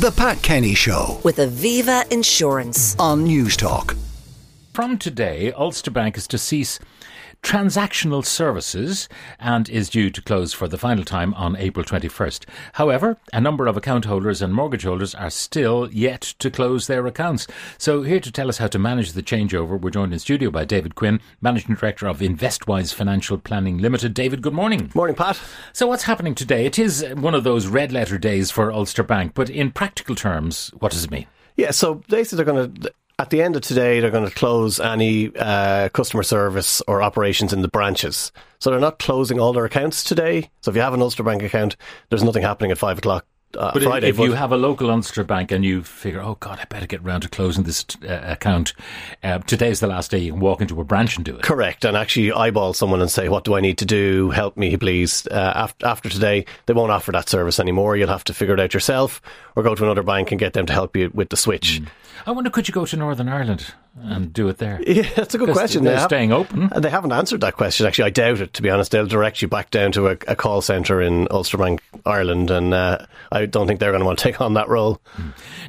The Pat Kenny Show with Aviva Insurance. on Newstalk. From today, Ulster Bank is to cease transactional services and is due to close for the final time on April 21st. However, a number of account holders and mortgage holders are still yet to close their accounts. So, here to tell us how to manage the changeover, we're joined in studio by David Quinn, Managing Director of InvestWise Financial Planning Limited. David, good morning. Morning, Pat. So, what's happening today? It is one of those red letter days for Ulster Bank, but in practical terms, what does it mean? Yeah, so basically, they're going to, at the end of today, they're going to close any uh, customer service or operations in the branches. So they're not closing all their accounts today. So if you have an Ulster Bank account, there's nothing happening at five o'clock uh, But Friday. if you have a local Ulster Bank and you figure, oh God, I better get round to closing this uh, account, uh, today's the last day you can walk into a branch and do it. Correct, and actually eyeball someone and say, "What do I need to do? Help me, please." Uh, after, after today, they won't offer that service anymore. You'll have to figure it out yourself, or go to another bank and get them to help you with the switch. I wonder, could you go to Northern Ireland and do it there? Yeah, that's a good question. They're They staying open. And they haven't answered that question. Actually, I doubt it. To be honest, they'll direct you back down to a, a call centre in Ulster Bank, Ireland, and uh, I don't think they're going to want to take on that role.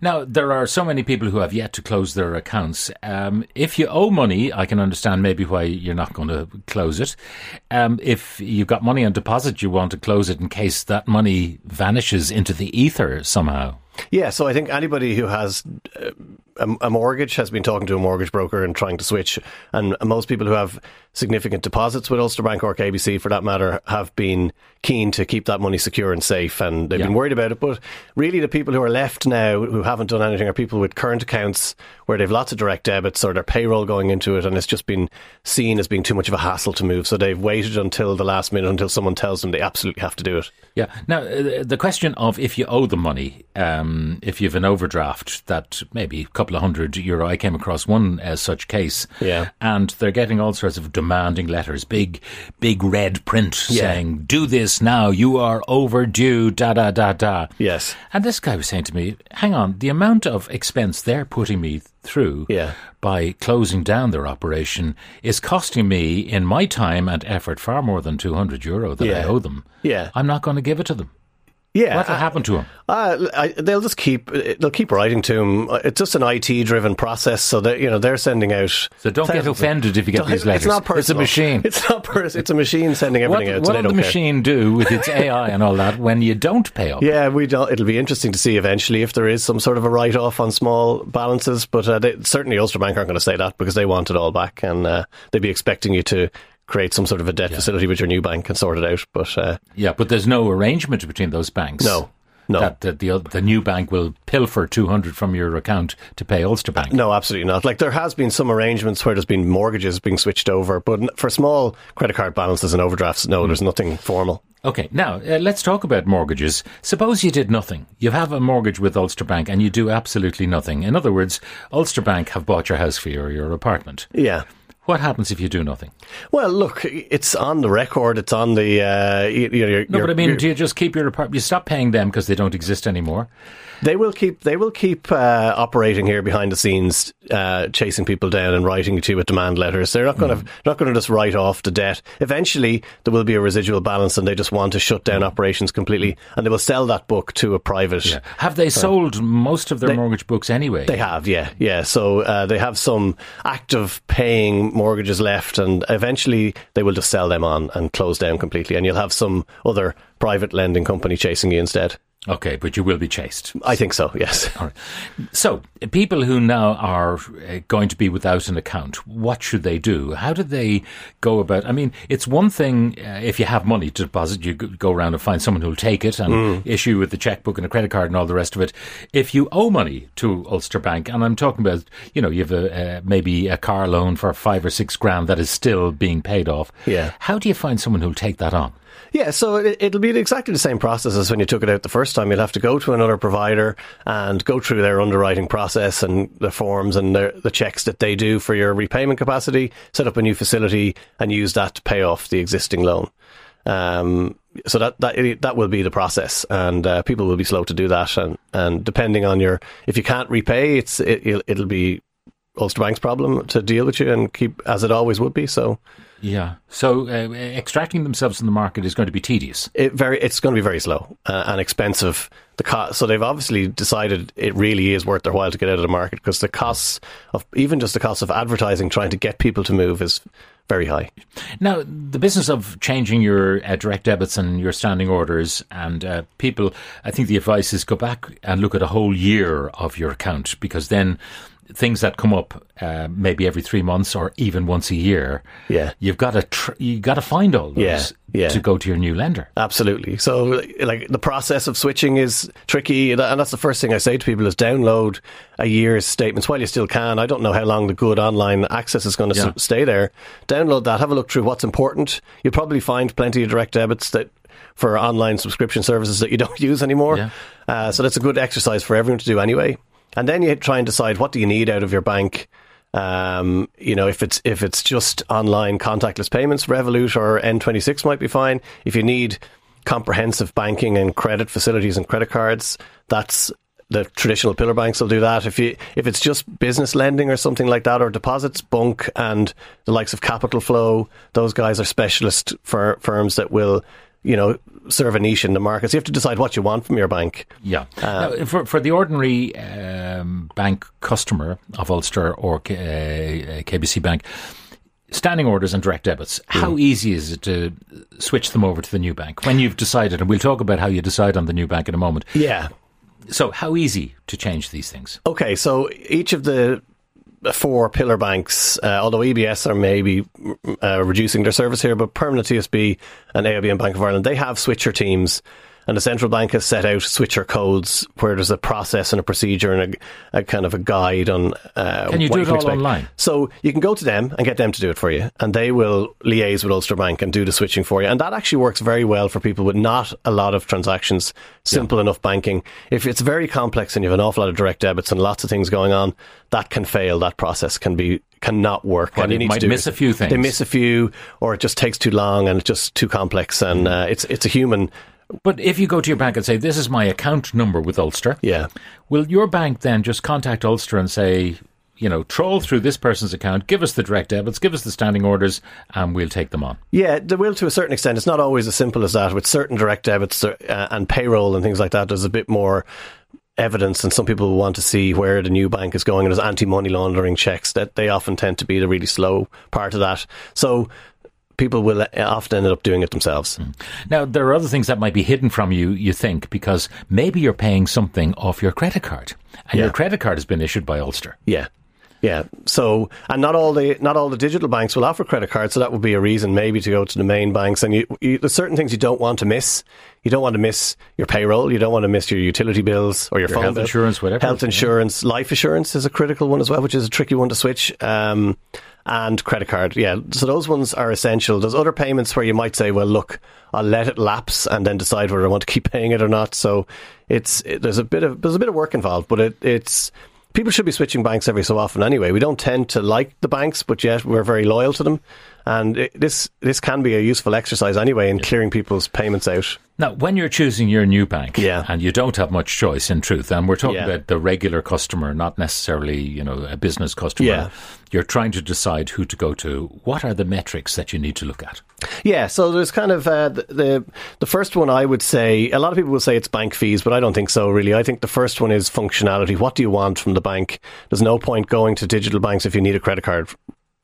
Now, there are so many people who have yet to close their accounts. Um, if you owe money, I can understand maybe why you're not going to close it. Um, if you've got money on deposit, you want to close it in case that money vanishes into the ether somehow. Yeah, so I think anybody who has uh, a, a mortgage has been talking to a mortgage broker and trying to switch, and most people who have significant deposits with Ulster Bank or KBC, for that matter, have been keen to keep that money secure and safe, and they've Yeah. been worried about it. But really, the people who are left now who haven't done anything are people with current accounts where they've lots of direct debits or their payroll going into it, and it's just been seen as being too much of a hassle to move. So they've waited until the last minute until someone tells them they absolutely have to do it. Yeah. Now, uh, the question of if you owe the money, um, if you have an overdraft that maybe couple of hundred euro, I came across one uh, such case. Yeah. And they're getting all sorts of demanding letters, big, big red print saying, do this now, you are overdue, da da da da. Yes. And this guy was saying to me, hang on, the amount of expense they're putting me through Yeah. by closing down their operation is costing me, in my time and effort, far more than 200 euro that I owe them. Yeah. I'm not going to give it to them. Yeah, What will happen to him? Uh, I, they'll just keep they'll keep writing to him. It's just an IT driven process, so that you know they're sending out. So don't get thousands offended if you get these letters. It's not personal. It's a machine. It's not pers- It's a machine sending What, everything out. what so will the care. machine do with its AI and all that when you don't pay up? Yeah, we don't. It'll be interesting to see eventually if there is some sort of a write off on small balances. But uh, they, certainly Ulster Bank aren't going to say that because they want it all back, and uh, they'd be expecting you to create some sort of a debt facility with your new bank and sort it out. But uh, Yeah, but there's no arrangement between those banks. no, no. That, that the the new bank will pilfer 200 from your account to pay Ulster Bank. No, absolutely not. Like there has been some arrangements where there's been mortgages being switched over, but for small credit card balances and overdrafts, no, there's nothing formal. Okay, now uh, let's talk about mortgages. Suppose you did nothing. You have a mortgage with Ulster Bank and you do absolutely nothing. In other words, Ulster Bank have bought your house for you or your apartment. Yeah. What happens if you do nothing? Well, look, it's on the record. It's on the. Uh, you, you know, your- No, but I mean, do you just keep your apartment? You stop paying them because they don't exist anymore. they will keep. They will keep uh, operating here behind the scenes, uh, chasing people down and writing to you with demand letters. They're not going Mm. to. Not going to just write off the debt. Eventually, there will be a residual balance, and they just want to shut down operations completely, and they will sell that book to a private. Have they sold most of their They- mortgage books anyway? They have, yeah, yeah. So uh, they have some active paying mortgages left, and eventually they will just sell them on and close down completely, and you'll have some other private lending company chasing you instead. Okay, but you will be chased. I think so. Yes. Right. So, people who now are uh, going to be without an account, what should they do? How do they go about? I mean, it's one thing uh, if you have money to deposit, you go- around and find someone who'll take it and issue with the checkbook and a credit card and all the rest of it. If you owe money to Ulster Bank, and I'm talking about, you know, you have a, uh, maybe a car loan for five or six grand that is still being paid off. Yeah. How do you find someone who'll take that on? Yeah, so it, it'll be exactly the same process as when you took it out the first time. You'll have to go to another provider and go through their underwriting process and the forms and their, the checks that they do for your repayment capacity, set up a new facility and use that to pay off the existing loan. Um, so that that that will be the process, and uh, people will be slow to do that. And, and depending on your, if you can't repay, it's it, it'll, it'll be Ulster Bank's problem to deal with you and keep as it always would be. So Yeah. So uh, extracting themselves from the market is going to be tedious. it very it's going to be very slow uh, and expensive. The co- so they've obviously decided it really is worth their while to get out of the market because the costs of even just the cost of advertising trying to get people to move is very high. Now, the business of changing your uh, direct debits and your standing orders, and uh, people, I think the advice is go back and look at a whole year of your account because then things that come up uh, maybe every three months or even once a year, Yeah. you've got to tr- you got to find all those Yeah, yeah. to go to your new lender. Absolutely. So, like, the process of switching is tricky, and that's the first thing I say to people: is download a year's statements while you still can. I don't know how long the good online access is going to Yeah. s- stay there. Download that, have a look through what's important. You'll probably find plenty of direct debits that for online subscription services that you don't use anymore. Yeah. Uh, so that's a good exercise for everyone to do anyway. And then you try and decide what do you need out of your bank. Um, you know, if it's if it's just online contactless payments, Revolut or N26 might be fine. If you need comprehensive banking and credit facilities and credit cards, that's the traditional pillar banks will do that. If you if it's just business lending or something like that, or deposits, Bunq and the likes of Capital Flow, those guys are specialist fir- firms that will, you know, serve a niche in the market. So you have to decide what you want from your bank. Yeah. now, for, for the ordinary um, bank customer of Ulster or K, uh, KBC Bank, standing orders and direct debits, how easy is it to switch them over to the new bank when you've decided? And we'll talk about how you decide on the new bank in a moment. Yeah. So, how easy to change these things? Okay, so each of the four pillar banks, uh, although EBS are maybe uh, reducing their service here, but Permanent TSB and AIB and Bank of Ireland, they have switcher teams. And the central bank has set out switcher codes where there's a process and a procedure and a, a kind of a guide on. Uh, Can you what do it all expect. online? So you can go to them and get them to do it for you, and they will liaise with Ulster Bank and do the switching for you. And that actually works very well for people with not a lot of transactions, simple enough banking. If it's very complex and you have an awful lot of direct debits and lots of things going on, that can fail. That process can be cannot work. Well, and you need might miss it. a few things. They miss a few, or it just takes too long and it's just too complex. And uh, it's it's a human. But if you go to your bank and say, This is my account number with Ulster, Yeah. will your bank then just contact Ulster and say, you know, troll through this person's account, give us the direct debits, give us the standing orders, and we'll take them on? Yeah, they will to a certain extent. It's not always as simple as that. With certain direct debits uh, and payroll and things like that, there's a bit more evidence, and some people want to see where the new bank is going. And there's anti-money laundering checks that they often tend to be the really slow part of that. So people will uh, often end up doing it themselves. Now, there are other things that might be hidden from you, you think, because maybe you're paying something off your credit card, and Yeah. your credit card has been issued by Ulster. Yeah. Yeah. So, and not all the not all the digital banks will offer credit cards, so that would be a reason maybe to go to the main banks. And you, you, there's certain things you don't want to miss. You don't want to miss your payroll. You don't want to miss your utility bills or your, Your phone health bill. insurance, whatever. Health insurance, life insurance is a critical one as well, which is a tricky one to switch. Um, and credit card, yeah. So those ones are essential. There's other payments where you might say, well, look, I'll let it lapse and then decide whether I want to keep paying it or not. So it's it, there's a bit of there's a bit of work involved, but it, it's people should be switching banks every so often anyway. We don't tend to like the banks, but yet we're very loyal to them. And it, this this can be a useful exercise anyway in clearing people's payments out. Now, when you're choosing your new bank, Yeah. and you don't have much choice in truth, and we're talking Yeah. about the regular customer, not necessarily, you know, a business customer. Yeah. You're trying to decide who to go to. What are the metrics that you need to look at? Yeah, so there's kind of uh, the, the the first one I would say. A lot of people will say it's bank fees, but I don't think so. Really, I think the first one is functionality. What do you want from the bank? There's no point going to digital banks if you need a credit card.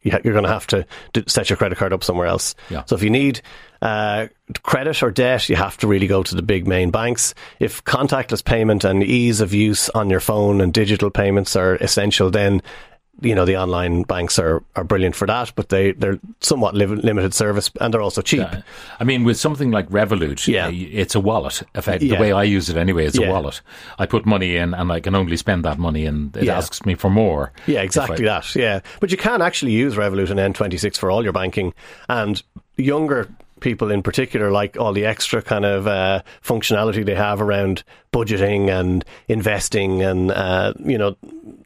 You ha- You're going to have to set your credit card up somewhere else. Yeah. So if you need uh, credit or debt, you have to really go to the big main banks. If contactless payment and ease of use on your phone and digital payments are essential, then you know the online banks are, are brilliant for that, but they they're somewhat li- limited service and they're also cheap. Uh, I mean, with something like Revolut, Yeah. uh, it's a wallet. Fact, Yeah. The way I use it anyway, it's Yeah. a wallet. I put money in and I can only spend that money and it Yeah. asks me for more. Yeah, exactly I- that. Yeah, but you can actually use Revolut and N26 for all your banking, and younger people in particular like all the extra kind of uh, functionality they have around budgeting and investing, and uh, you know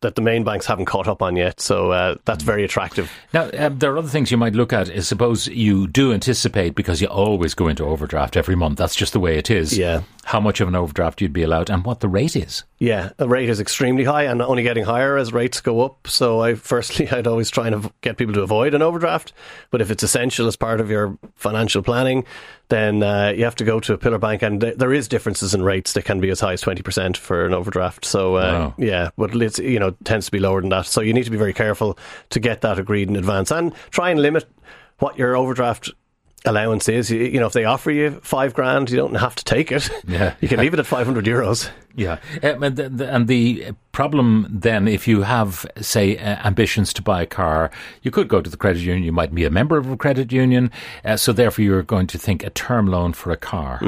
that the main banks haven't caught up on yet. So uh, that's very attractive. Now, um, there are other things you might look at. Is suppose you do anticipate because you always go into overdraft every month. That's just the way it is. Yeah. How much of an overdraft you'd be allowed, and what the rate is. Yeah, the rate is extremely high and only getting higher as rates go up. So, I firstly, I'd always try and get people to avoid an overdraft. But if it's essential as part of your financial planning, then uh, you have to go to a pillar bank, and th- there is differences in rates. that can be as high as twenty percent for an overdraft. So, uh, Wow. yeah, but it's you know tends to be lower than that. So you need to be very careful to get that agreed in advance and try and limit what your overdraft allowance is. You, you know, if they offer you five grand, you don't have to take it. Yeah. you can leave it at five hundred euros. Yeah, um, and, the, the, and the problem then, if you have, say, uh, ambitions to buy a car, you could go to the credit union. You might be a member of a credit union, uh, so therefore you're going to think a term loan for a car.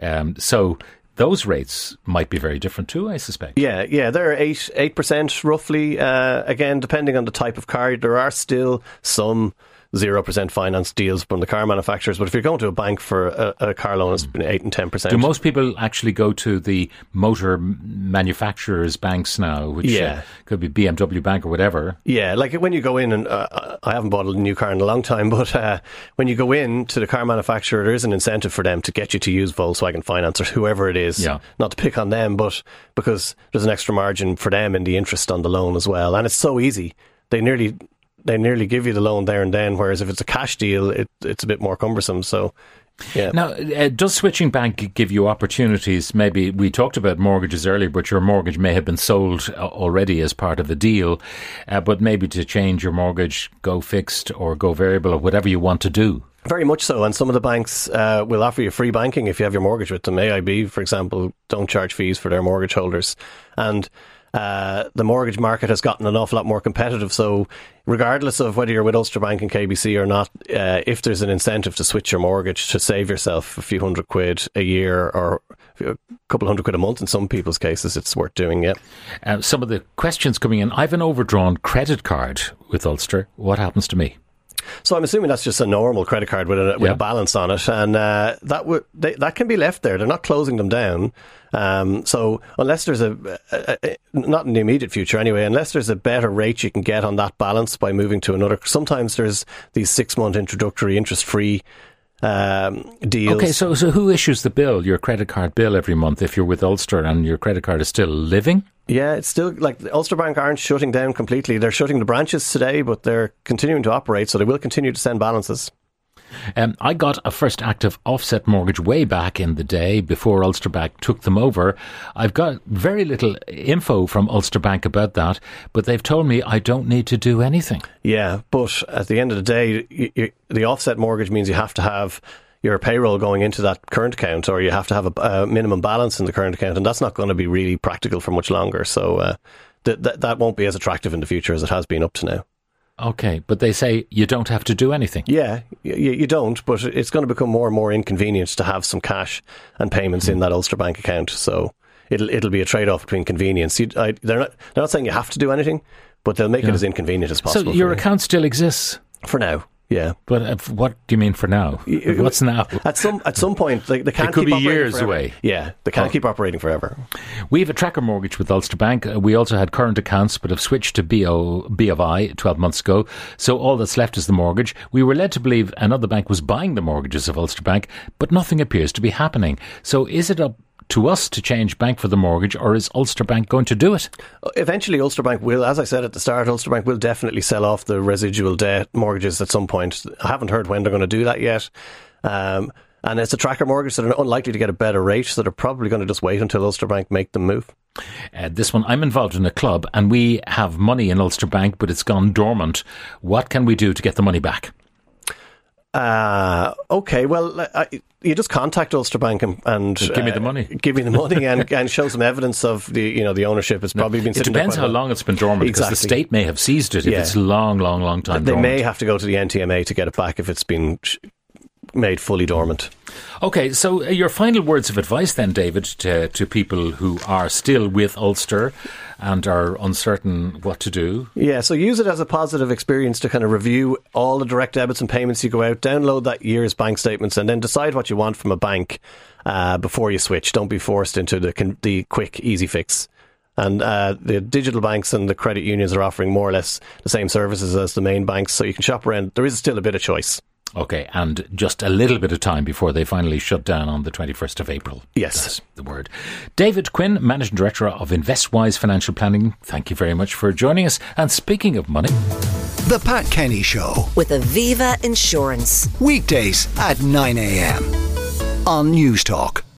Um, so those rates might be very different too, I suspect. Yeah, yeah, they're eight eight percent roughly. Uh, again, depending on the type of car, there are still some zero percent finance deals from the car manufacturers. But if you're going to a bank for a, a car loan, it's been eight and ten percent. Do most people actually go to the motor manufacturers' banks now, which uh, Yeah. could be BMW Bank or whatever? Yeah, like when you go in, and uh, I haven't bought a new car in a long time, but uh, when you go in to the car manufacturer, there is an incentive for them to get you to use Volkswagen Finance or whoever it is. Yeah. Not to pick on them, but because there's an extra margin for them in the interest on the loan as well, and it's so easy. They nearly they nearly give you the loan there and then, whereas if it's a cash deal, it, it's a bit more cumbersome. So. Yeah. Now, uh, does switching bank give you opportunities? Maybe we talked about mortgages earlier, but your mortgage may have been sold uh, already as part of the deal. Uh, but maybe to change your mortgage, go fixed or go variable or whatever you want to do. Very much so, and some of the banks uh, will offer you free banking if you have your mortgage with them. AIB, for example, don't charge fees for their mortgage holders, and uh, the mortgage market has gotten an awful lot more competitive. So, regardless of whether you're with Ulster Bank and KBC or not, uh, if there's an incentive to switch your mortgage to save yourself a few hundred quid a year or a couple hundred quid a month, in some people's cases, it's worth doing. Yeah. Uh, some of the questions coming in. I've an overdrawn credit card with Ulster. What happens to me? So I'm assuming that's just a normal credit card with a with Yeah. a balance on it, and uh, that would they, that can be left there. They're not closing them down. Um, so unless there's a, a, a not in the immediate future anyway, unless there's a better rate you can get on that balance by moving to another. Sometimes there's these six month introductory interest free um, deals. Okay, so so who issues the bill, your credit card bill every month if you're with Ulster and your credit card is still living? Yeah, it's still like the Ulster Bank aren't shutting down completely. They're shutting the branches today, but they're continuing to operate, so they will continue to send balances. Um, I got a first active offset mortgage way back in the day before Ulster Bank took them over. I've got very little info from Ulster Bank about that, but they've told me I don't need to do anything. Yeah, but at the end of the day, y y the offset mortgage means you have to have your payroll going into that current account, or you have to have a, a minimum balance in the current account, and that's not going to be really practical for much longer. So uh, th- th- that won't be as attractive in the future as it has been up to now. Okay, but they say you don't have to do anything. Yeah, y- y- you don't, but it's going to become more and more inconvenient to have some cash and payments in hmm. that Ulster Bank account. So it'll it'll be a trade off between convenience. You, I, they're not they're not saying you have to do anything, but they'll make it as inconvenient as possible. So your you. account still exists. for now. Yeah. But uh, what do you mean for now? What's now? At some at some point, they, they can't. could keep be years forever. away. Yeah, they can't Oh. keep operating forever. We have a tracker mortgage with Ulster Bank. Uh, We also had current accounts, but have switched to BO, B of I 12 months ago. So all that's left is the mortgage. We were led to believe another bank was buying the mortgages of Ulster Bank, but nothing appears to be happening. So is it up to us to change bank for the mortgage, or is Ulster Bank going to do it? Eventually, Ulster Bank will, as I said at the start, Ulster Bank will definitely sell off the residual debt mortgages at some point. I haven't heard when they're going to do that yet. Um, and it's a tracker mortgage, so they're unlikely to get a better rate. So they're probably going to just wait until Ulster Bank make them move. Uh, this one, I'm involved in a club, and we have money in Ulster Bank, but it's gone dormant. What can we do to get the money back? Uh, okay, well, I, you just contact Ulster Bank and, and give me uh, the money. give me the money, and, and show some evidence of the you know the ownership. It's probably been. It depends how long it's been dormant, because the state may have seized it if Yeah. it's long, long, long time They dormant. may have to go to the NTMA to get it back if it's been sh- made fully dormant. Okay, so uh, your final words of advice then, David, to, to people who are still with Ulster and are uncertain what to do? Yeah, so use it as a positive experience to kind of review all the direct debits and payments you go out, download that year's bank statements, and then decide what you want from a bank uh, before you switch. Don't be forced into the, the quick, easy fix. And uh, the digital banks and the credit unions are offering more or less the same services as the main banks, so you can shop around. There is still a bit of choice. Okay, and just a little bit of time before they finally shut down on the 21st of April. Yes. That's the word. David Quinn, Managing Director of InvestWise Financial Planning, thank you very much for joining us. And speaking of money, The Pat Kenny Show. with Aviva Insurance. Weekdays at 9 a.m. on Newstalk.